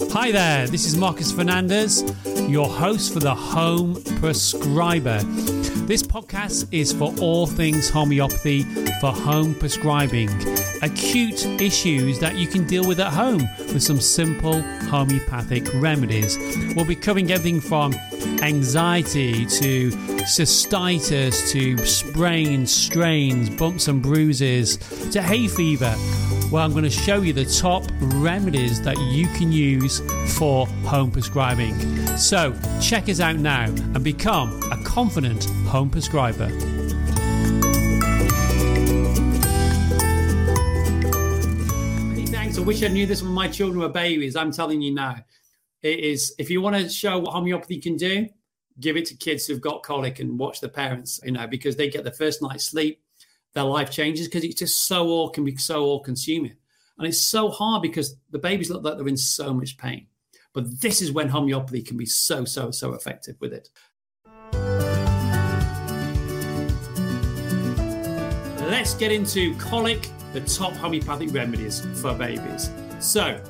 Hi there, this is Marcus Fernandez, your host for the Home Prescriber. This podcast is for all things homeopathy for home prescribing, acute issues that you can deal with at home with some simple homeopathic remedies. We'll be covering everything from anxiety to cystitis to sprains, strains, bumps and bruises to hay fever where I'm going to show you the top remedies that you can use for home prescribing. So check us out now and become a confident home prescriber. Thanks. I wish I knew this when my children were babies. I'm telling you now. It is if you want to show what homeopathy can do, give it to kids who've got colic and watch the parents, you know, because they get the first night's sleep their life changes because it's just so all can be so all consuming. And it's so hard because the babies look like they're in so much pain. But this is when homeopathy can be so, so, so effective with it. Let's get into colic, the top homeopathic remedies for babies. So,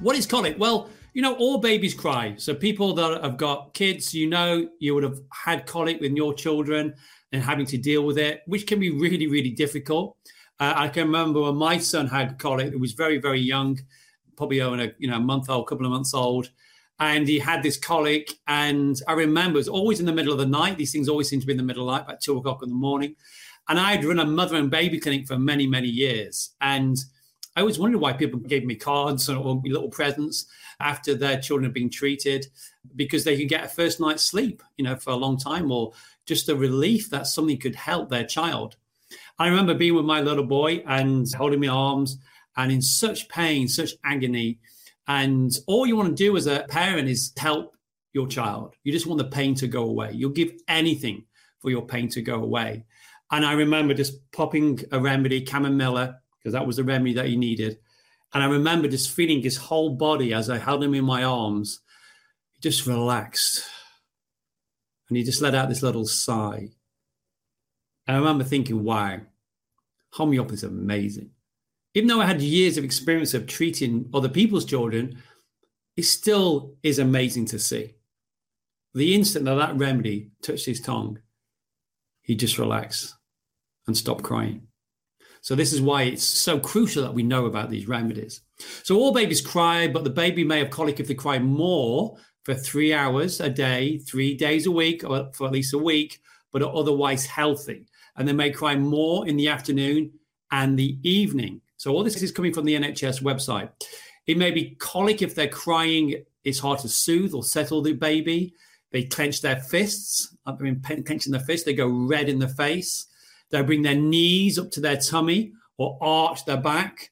what is colic? Well, you know, all babies cry. So, people that have got kids, you know, you would have had colic with your children and having to deal with it, which can be really, really difficult. Uh, I can remember when my son had colic, it was very, very young, probably only a you know month old, couple of months old, and he had this colic. And I remember it was always in the middle of the night. These things always seem to be in the middle of the night, about two o'clock in the morning. And I'd run a mother and baby clinic for many, many years. And I always wondered why people gave me cards or little presents after their children had been treated because they could get a first night's sleep, you know, for a long time or just a relief that something could help their child. I remember being with my little boy and holding my arms and in such pain, such agony. And all you want to do as a parent is help your child. You just want the pain to go away. You'll give anything for your pain to go away. And I remember just popping a remedy, chamomilla, because that was the remedy that he needed. And I remember just feeling his whole body as I held him in my arms, he just relaxed and he just let out this little sigh. And I remember thinking, wow, homeopathy is amazing. Even though I had years of experience of treating other people's children, it still is amazing to see. The instant that that remedy touched his tongue, he just relaxed and stopped crying. So this is why it's so crucial that we know about these remedies. So all babies cry, but the baby may have colic if they cry more for three hours a day, three days a week, or for at least a week, but are otherwise healthy. And they may cry more in the afternoon and the evening. So all this is coming from the NHS website. It may be colic if they're crying, it's hard to soothe or settle the baby. They clench their fists. Uh, I mean, clenching their fists, they go red in the face. They bring their knees up to their tummy or arch their back,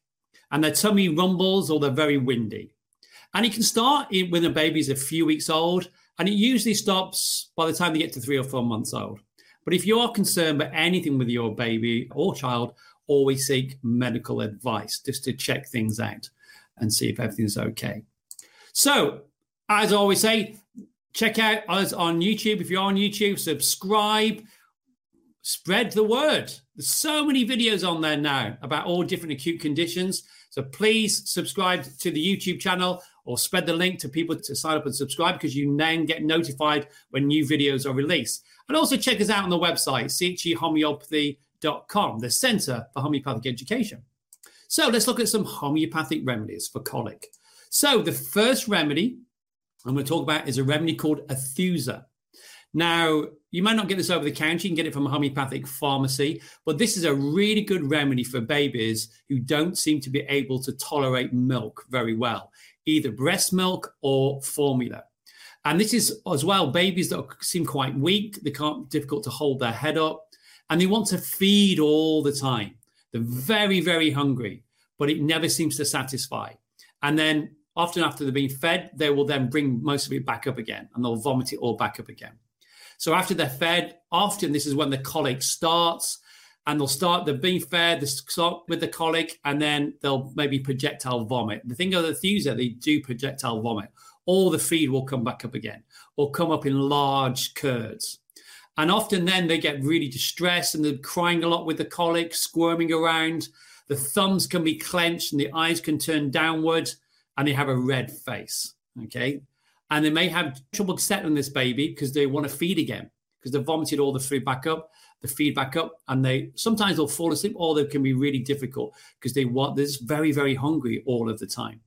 and their tummy rumbles or they're very windy. And it can start when a baby's a few weeks old, and it usually stops by the time they get to three or four months old. But if you are concerned about anything with your baby or child, always seek medical advice just to check things out and see if everything's okay. So, as I always say, check out us on YouTube. If you're on YouTube, subscribe, spread the word. There's so many videos on there now about all different acute conditions. So please subscribe to the YouTube channel or spread the link to people to sign up and subscribe because you then get notified when new videos are released. And also check us out on the website, chehomeopathy.com, the Center for Homeopathic Education. So let's look at some homeopathic remedies for colic. So the first remedy I'm going to talk about is a remedy called Aethusa. Now, you might not get this over the counter, you can get it from a homeopathic pharmacy, but this is a really good remedy for babies who don't seem to be able to tolerate milk very well either breast milk or formula. And this is as well babies that seem quite weak, they can't difficult to hold their head up, and they want to feed all the time. They're very, very hungry, but it never seems to satisfy. And then often after they've been fed, they will then bring most of it back up again and they'll vomit it all back up again. So after they're fed, often this is when the colic starts and they'll start they're being fed, they start with the colic, and then they'll maybe projectile vomit. The thing of the Thusa, they do projectile vomit. All the feed will come back up again, or come up in large curds. And often then they get really distressed and they're crying a lot with the colic, squirming around. The thumbs can be clenched and the eyes can turn downward. and they have a red face. Okay. And they may have trouble settling this baby because they want to feed again because they've vomited all the food back up, the feed back up, and they sometimes they'll fall asleep or they can be really difficult because they want this very, very hungry all of the time.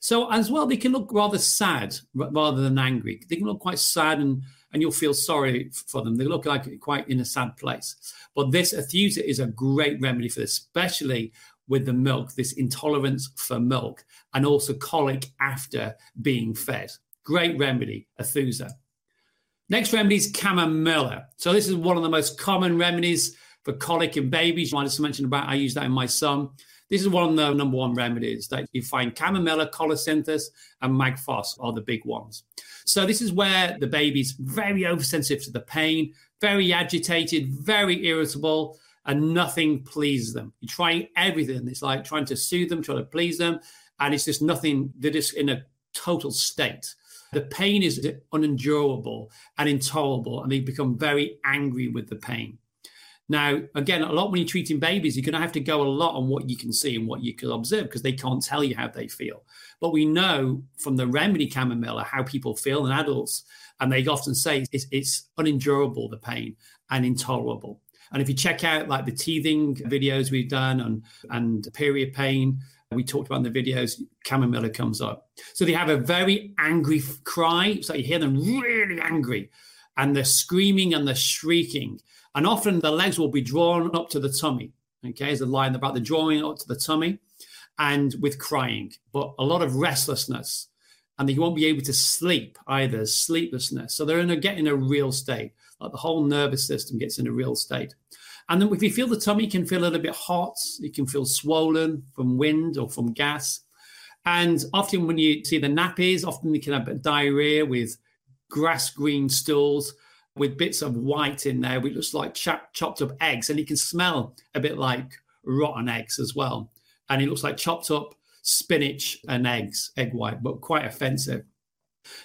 So as well, they can look rather sad rather than angry. They can look quite sad and and you'll feel sorry for them. They look like quite in a sad place. But this Aethusa is a great remedy for this, especially with the milk, this intolerance for milk, and also colic after being fed. Great remedy, Aethusa. Next remedy is chamomilla. So this is one of the most common remedies for colic in babies. I just mentioned about I use that in my son. This is one of the number one remedies that you find chamomilla, colocynthis, and magphos are the big ones. So this is where the baby's very oversensitive to the pain, very agitated, very irritable, and nothing pleases them. You're trying everything. It's like trying to soothe them, trying to please them, and it's just nothing. They're just in a total state. The pain is unendurable and intolerable, and they become very angry with the pain. Now, again, a lot when you're treating babies, you're going to have to go a lot on what you can see and what you can observe because they can't tell you how they feel. But we know from the remedy chamomilla how people feel in adults, and they often say it's, it's unendurable, the pain, and intolerable. And if you check out like the teething videos we've done and, and period pain, we talked about in the videos, chamomilla comes up. So they have a very angry cry. So you hear them really angry and they're screaming and they're shrieking. And often the legs will be drawn up to the tummy. Okay, as the line about the drawing up to the tummy and with crying, but a lot of restlessness. And they won't be able to sleep either, sleeplessness. So they're in a getting a real state. Like the whole nervous system gets in a real state. And then if you feel the tummy can feel a little bit hot, you can feel swollen from wind or from gas. And often when you see the nappies, often you can have diarrhea with grass green stools with bits of white in there, which looks like chop, chopped up eggs. And you can smell a bit like rotten eggs as well. And it looks like chopped up spinach and eggs, egg white, but quite offensive.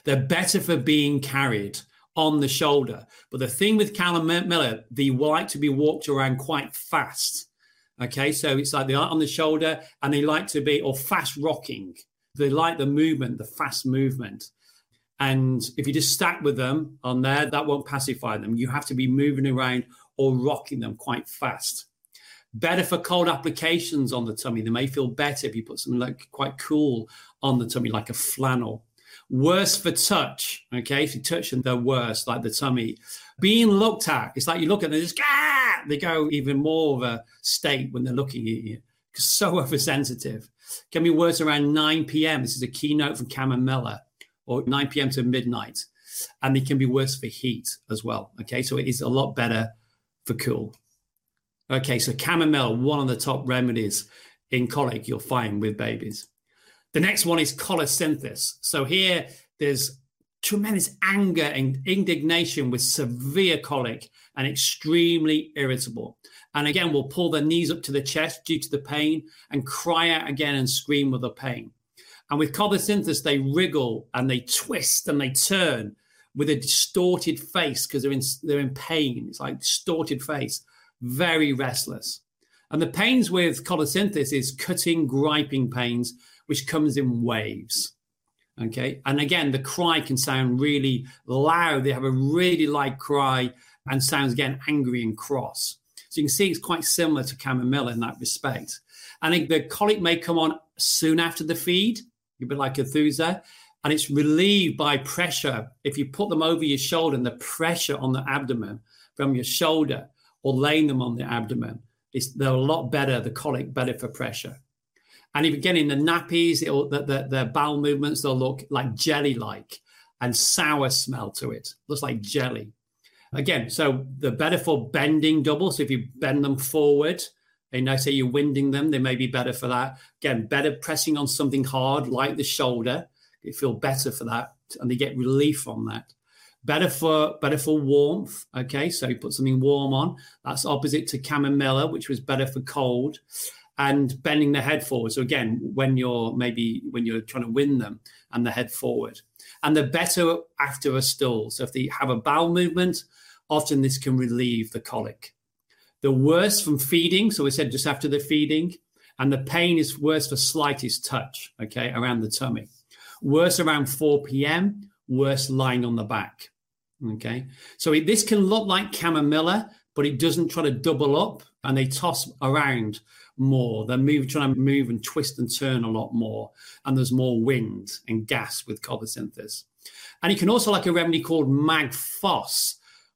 They're better for being carried on the shoulder. But the thing with Chamomilla, they like to be walked around quite fast. Okay, so it's like they are on the shoulder and they like to be, or fast rocking. They like the movement, the fast movement. And if you just stack with them on there, that won't pacify them. You have to be moving around or rocking them quite fast. Better for cold applications on the tummy. They may feel better if you put something like quite cool on the tummy, like a flannel. Worse for touch. Okay, if you touch them, they're worse, like the tummy. Being looked at, it's like you look at them, just ah! they go even more of a state when they're looking at you. because So oversensitive. Can be worse around 9 p.m. This is a keynote from Chamomilla, or 9 p.m. to midnight. And they can be worse for heat as well. Okay, so it is a lot better for cool. Okay, so chamomile, one of the top remedies in colic you'll find with babies. The next one is colocynthis. So here there's tremendous anger and indignation with severe colic and extremely irritable. And again, we'll pull their knees up to the chest due to the pain and cry out again and scream with the pain. And with colocynthis, they wriggle and they twist and they turn with a distorted face because they're in they're in pain. It's like distorted face, very restless. And the pains with colocynthis is cutting, griping pains which comes in waves. Okay. And again, the cry can sound really loud. They have a really light cry and sounds again angry and cross. So you can see it's quite similar to chamomile in that respect. And the colic may come on soon after the feed, a bit like Aethusa, and it's relieved by pressure. If you put them over your shoulder and the pressure on the abdomen from your shoulder or laying them on the abdomen, they're a lot better, the colic better for pressure. And if again in the nappies, it'll, the, the, the bowel movements, they'll look like jelly like and sour smell to it. Looks like jelly. Again, so the better for bending double. So if you bend them forward, and I say you're winding them, they may be better for that. Again, better pressing on something hard like the shoulder. You feel better for that, and they get relief on that. Better for better for warmth. Okay, so you put something warm on. That's opposite to chamomilla, which was better for cold and bending the head forward. So again, when you're maybe when you're trying to win them and the head forward. And the better after a stool. So if they have a bowel movement, often this can relieve the colic. The worse from feeding, so we said just after the feeding, And the pain is worse for slightest touch, okay, around the tummy. Worse around 4 p.m., worse lying on the back. Okay. So it, this can look like Chamomilla, but it doesn't try to double up and they toss around more. They're move, trying to move and twist and turn a lot more. And there's more wind and gas with colocynthis. And you can also like a remedy called Magfos,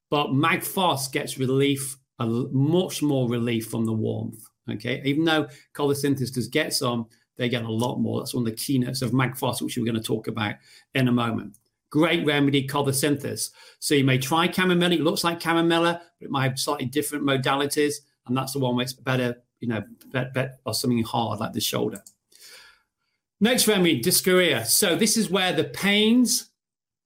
but Magfos gets relief, a, much more relief from the warmth. Okay. Even though colocynthis does get some, they get a lot more. That's one of the keynotes of Magfos, which we're going to talk about in a moment. Great remedy, colocynthis. So you may try chamomilla. It looks like chamomilla, but it might have slightly different modalities. And that's the one where it's better, you know, bet, bet, or something hard like the shoulder. Next remedy, Dioscorea. So this is where the pains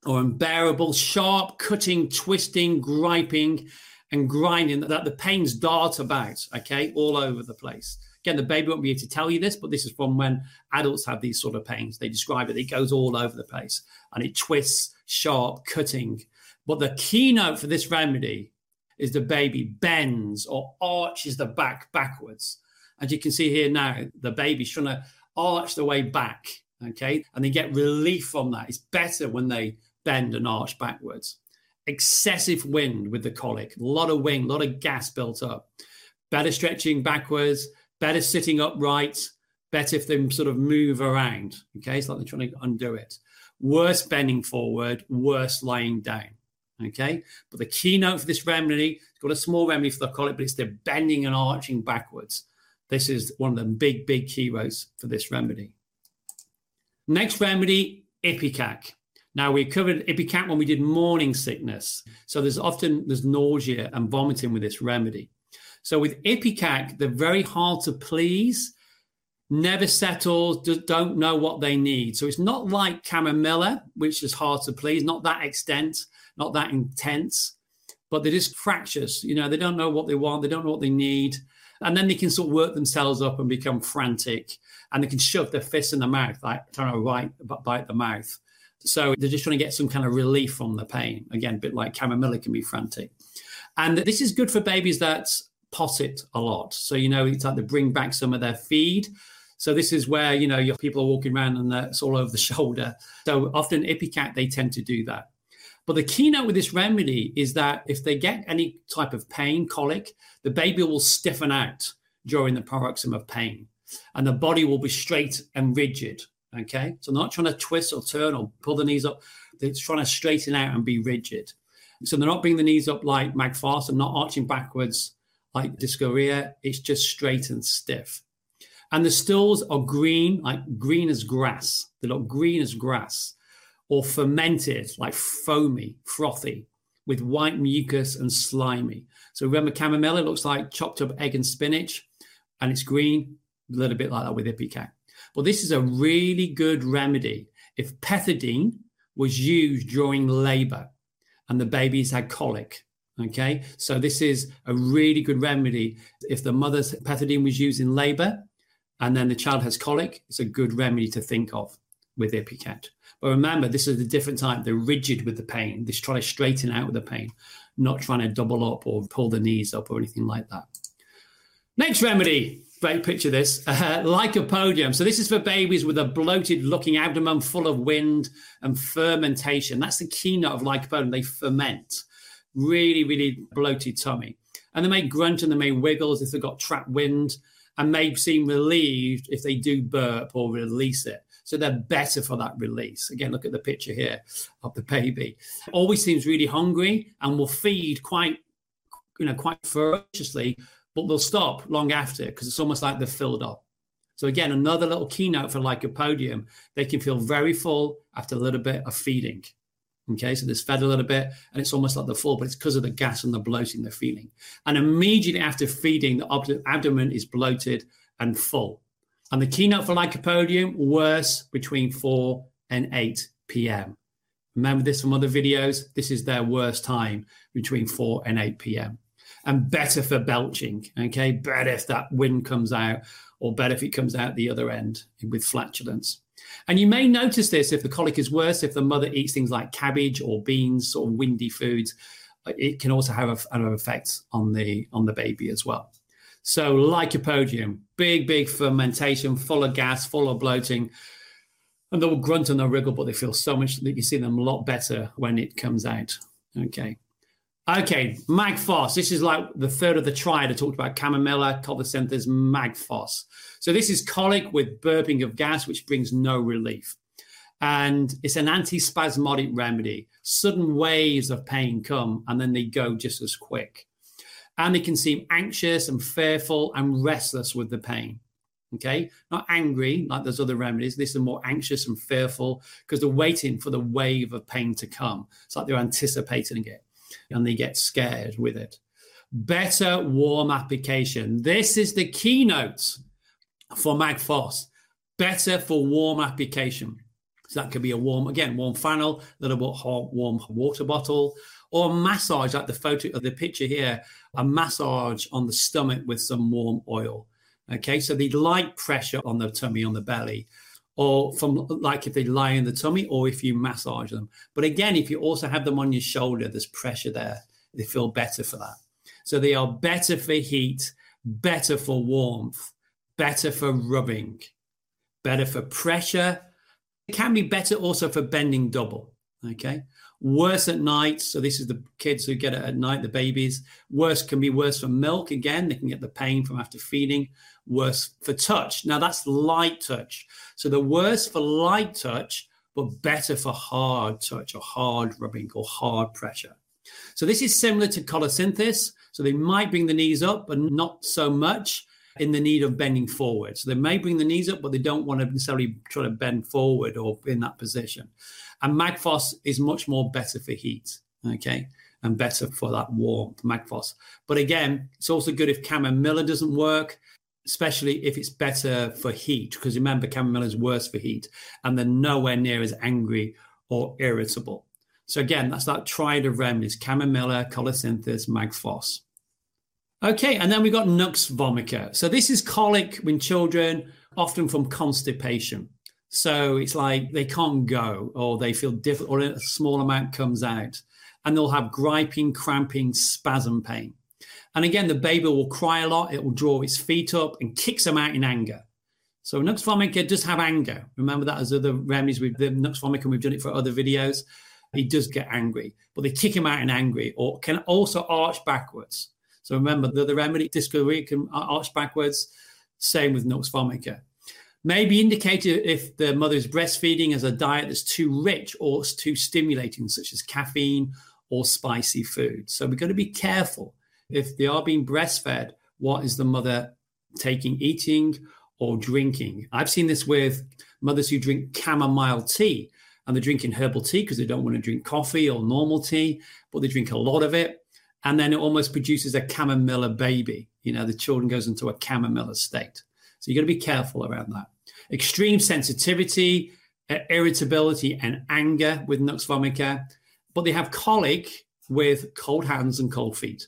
are unbearable, sharp, cutting, twisting, griping, and grinding, that the pains dart about, okay, all over the place. Again, the baby won't be able to tell you this, but this is from when adults have these sort of pains. They describe it, it goes all over the place and it twists, sharp, cutting. But the keynote for this remedy is the baby bends or arches the back backwards. As you can see here now, the baby's trying to arch the way back, okay? And they get relief from that. It's better when they bend and arch backwards. Excessive wind with the colic, a lot of wind, a lot of gas built up. Better stretching backwards, better sitting upright, better if they sort of move around. Okay, it's like they're trying to undo it. Worse bending forward, worse lying down. Okay, but the keynote for this remedy, it's got a small remedy for the colic, but it's the bending and arching backwards. This is one of the big, big keywords for this remedy. Next remedy, Ipecac. Now we covered Ipecac when we did morning sickness. So there's often there's nausea and vomiting with this remedy. So with Ipecac, they're very hard to please, never settles, don't know what they need. So it's not like Chamomilla, which is hard to please, not that extent, not that intense, but they're just fractious. You know, they don't know what they want, they don't know what they need. And then they can sort of work themselves up and become frantic and they can shove their fists in the mouth, like trying to bite, bite the mouth. So they're just trying to get some kind of relief from the pain. Again, a bit like Chamomilla can be frantic. And this is good for babies that pot it a lot. So, you know, it's like they bring back some of their feed. So this is where, you know, your people are walking around and that's all over the shoulder. So often Ipecac, they tend to do that. But the keynote with this remedy is that if they get any type of pain, colic, the baby will stiffen out during the paroxysm of pain and the body will be straight and rigid. Okay. So not trying to twist or turn or pull the knees up. They're trying to straighten out and be rigid. So they're not bringing the knees up like Magfos and not arching backwards like Dioscorea, it's just straight and stiff. And the stools are green, like green as grass. They look green as grass, or fermented, like foamy, frothy, with white mucus and slimy. So remember, chamomilla looks like chopped up egg and spinach, and it's green, a little bit like that with ipecac. But this is a really good remedy if pethidine was used during labor and the babies had colic Okay, so this is a really good remedy. If the mother's pethidine was used in labor and then the child has colic, it's a good remedy to think of with Ipecac. But remember, this is a different type. They're rigid with the pain. They're trying to straighten out with the pain, not trying to double up or pull the knees up or anything like that. Next remedy, great picture this, uh, lycopodium. So this is for babies with a bloated looking abdomen full of wind and fermentation. That's the keynote of lycopodium. They ferment really, really bloated tummy. And they may grunt and they may wiggle if they've got trapped wind and may seem relieved if they do burp or release it. So they're better for that release. Again, look at the picture here of the baby. Always seems really hungry and will feed quite, you know, quite ferociously, but they'll stop long after because it's almost like they're filled up. So again, another little keynote for lycopodium. They can feel very full after a little bit of feeding. Okay, so there's fed a little bit and it's almost like the full, but it's because of the gas and the bloating they're feeling. And immediately after feeding, the abdomen is bloated and full. And the keynote for lycopodium, worse between 4 and 8 p.m. Remember this from other videos? This is their worst time between 4 and 8 p.m. And better for belching, okay? Better if that wind comes out, or better if it comes out the other end with flatulence. And you may notice this if the colic is worse, if the mother eats things like cabbage or beans, or windy foods, it can also have an effect on the on the baby as well. So lycopodium, big, big fermentation, full of gas, full of bloating. And they'll grunt and they'll wriggle, but they feel so much that you see them a lot better when it comes out. Okay. Okay, Magphos. This is like the third of the triad. I talked about chamomilla, colocynthis, Magphos. So this is colic with burping of gas, which brings no relief. And it's an antispasmodic remedy. Sudden waves of pain come and then they go just as quick. And they can seem anxious and fearful and restless with the pain. Okay, not angry like those other remedies. This is more anxious and fearful because they're waiting for the wave of pain to come. It's like they're anticipating it and they get scared with it. Better warm application. This is the keynote for Magphos. Better for warm application. So that could be a warm, again, warm funnel, a little bit hot, warm water bottle, or massage, like the photo of the picture here, a massage on the stomach with some warm oil. Okay, so the light pressure on the tummy, on the belly, or from like if they lie in the tummy or if you massage them. But again, if you also have them on your shoulder, there's pressure there. They feel better for that. So they are better for heat, better for warmth, better for rubbing, better for pressure. It can be better also for bending double. Okay. Worse at night. So this is the kids who get it at night, the babies. Worse can be worse for milk. Again, they can get the pain from after feeding worse for touch. Now that's light touch. So the worse for light touch, but better for hard touch or hard rubbing or hard pressure. So this is similar to colocynthis. So they might bring the knees up, but not so much in the need of bending forward. So they may bring the knees up, but they don't want to necessarily try to bend forward or in that position. And Magphos is much more better for heat. Okay. And better for that warmth, Magphos. But again, it's also good if chamomilla doesn't work especially if it's better for heat, because remember, chamomile is worse for heat, and they're nowhere near as angry or irritable. So again, that's that triad of remedies: chamomilla, colocynthis, magphos. Okay, and then we've got nux vomica. So this is colic in children, often from constipation. So it's like they can't go, or they feel different, or a small amount comes out, and they'll have griping, cramping, spasm pain. And again, the baby will cry a lot. It will draw its feet up and kicks them out in anger. So Nux vomica does have anger. Remember that as other remedies with the Nux vomica, we've done it for other videos. He does get angry, but they kick him out in angry or can also arch backwards. So remember the, the remedy Dioscorea can arch backwards. Same with Nux vomica. Maybe indicated if the mother is breastfeeding as a diet that's too rich or too stimulating, such as caffeine or spicy food. So we've got to be careful if they are being breastfed, what is the mother taking, eating, or drinking? I've seen this with mothers who drink chamomile tea and they're drinking herbal tea because they don't want to drink coffee or normal tea, but they drink a lot of it. And then it almost produces a chamomilla baby. You know, the children goes into a chamomilla state. So you've got to be careful around that. Extreme sensitivity, uh, irritability, and anger with nux vomica, but they have colic with cold hands and cold feet.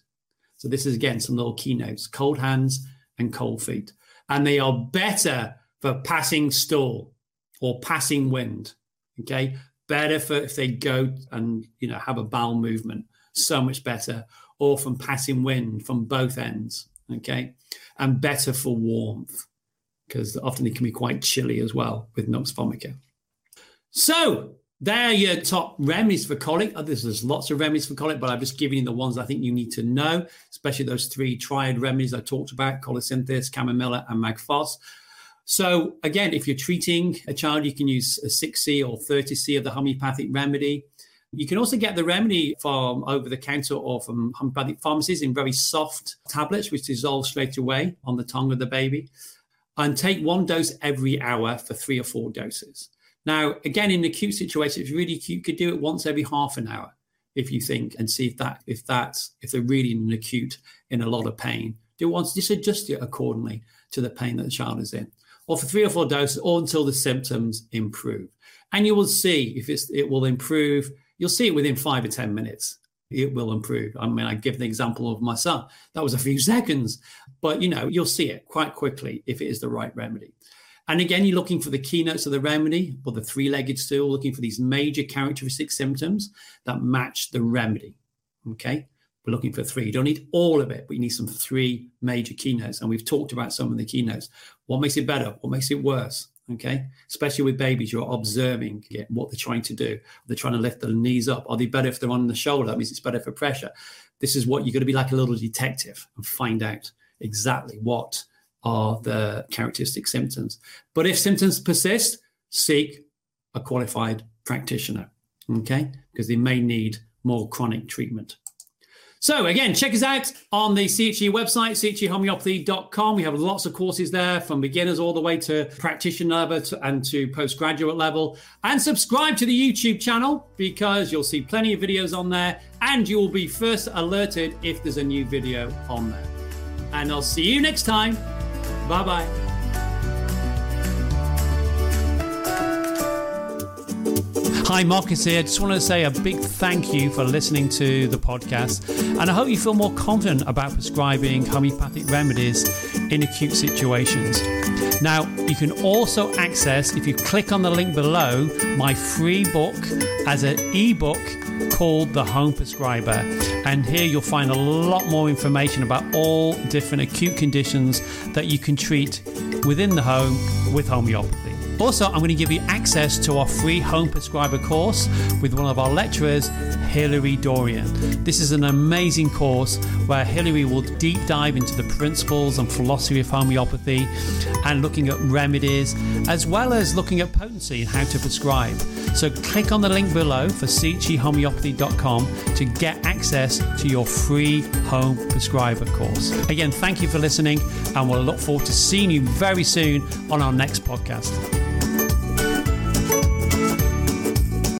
So this is again some little keynotes: cold hands and cold feet, and they are better for passing stool or passing wind. Okay, better for if they go and you know have a bowel movement, so much better, or from passing wind from both ends. Okay, and better for warmth because often it can be quite chilly as well with Nux vomica. So there are your top remedies for colic. Oh, there's, lots of remedies for colic, but I've just given you the ones I think you need to know, especially those three triad remedies I talked about, colocynthis, chamomilla, and magphos. So again, if you're treating a child, you can use a 6C or 30C of the homeopathic remedy. You can also get the remedy from over the counter or from homeopathic pharmacies in very soft tablets, which dissolve straight away on the tongue of the baby. And take one dose every hour for three or four doses. Now, again, in acute situations, if really acute, you could do it once every half an hour, if you think, and see if that if that's if they're really in an acute in a lot of pain. Do it once, just adjust it accordingly to the pain that the child is in, or for three or four doses, or until the symptoms improve. And you will see if it's it will improve. You'll see it within five or ten minutes. It will improve. I mean, I give the example of my son. That was a few seconds, but you know, you'll see it quite quickly if it is the right remedy. And again, you're looking for the keynotes of the remedy or the three legged stool, looking for these major characteristic symptoms that match the remedy. Okay. we're looking for three. You don't need all of it, but you need some three major keynotes. And we've talked about some of the keynotes. What makes it better? What makes it worse? Okay. Especially with babies, you're observing what they're trying to do. They're trying to lift their knees up. Are they better if they're on the shoulder? That means it's better for pressure. This is what you're going to be like a little detective and find out exactly what are the characteristic symptoms. But if symptoms persist, seek a qualified practitioner. Okay. Because they may need more chronic treatment. So again, check us out on the CHE website, chehomeopathy.com. We have lots of courses there from beginners all the way to practitioner level and to postgraduate level. And subscribe to the YouTube channel because you'll see plenty of videos on there and you will be first alerted if there's a new video on there. And I'll see you next time. Bye bye. Hi, Marcus here. Just wanted to say a big thank you for listening to the podcast. And I hope you feel more confident about prescribing homeopathic remedies in acute situations. Now, you can also access, if you click on the link below, my free book as an ebook called The Home Prescriber. And here you'll find a lot more information about all different acute conditions that you can treat within the home with homeopathy. Also, I'm going to give you access to our free home prescriber course with one of our lecturers, Hilary Dorian. This is an amazing course where Hilary will deep dive into the principles and philosophy of homeopathy and looking at remedies, as well as looking at potency and how to prescribe. So click on the link below for chehomeopathy.com to get access to your free home prescriber course. Again, thank you for listening, and we'll look forward to seeing you very soon on our next podcast.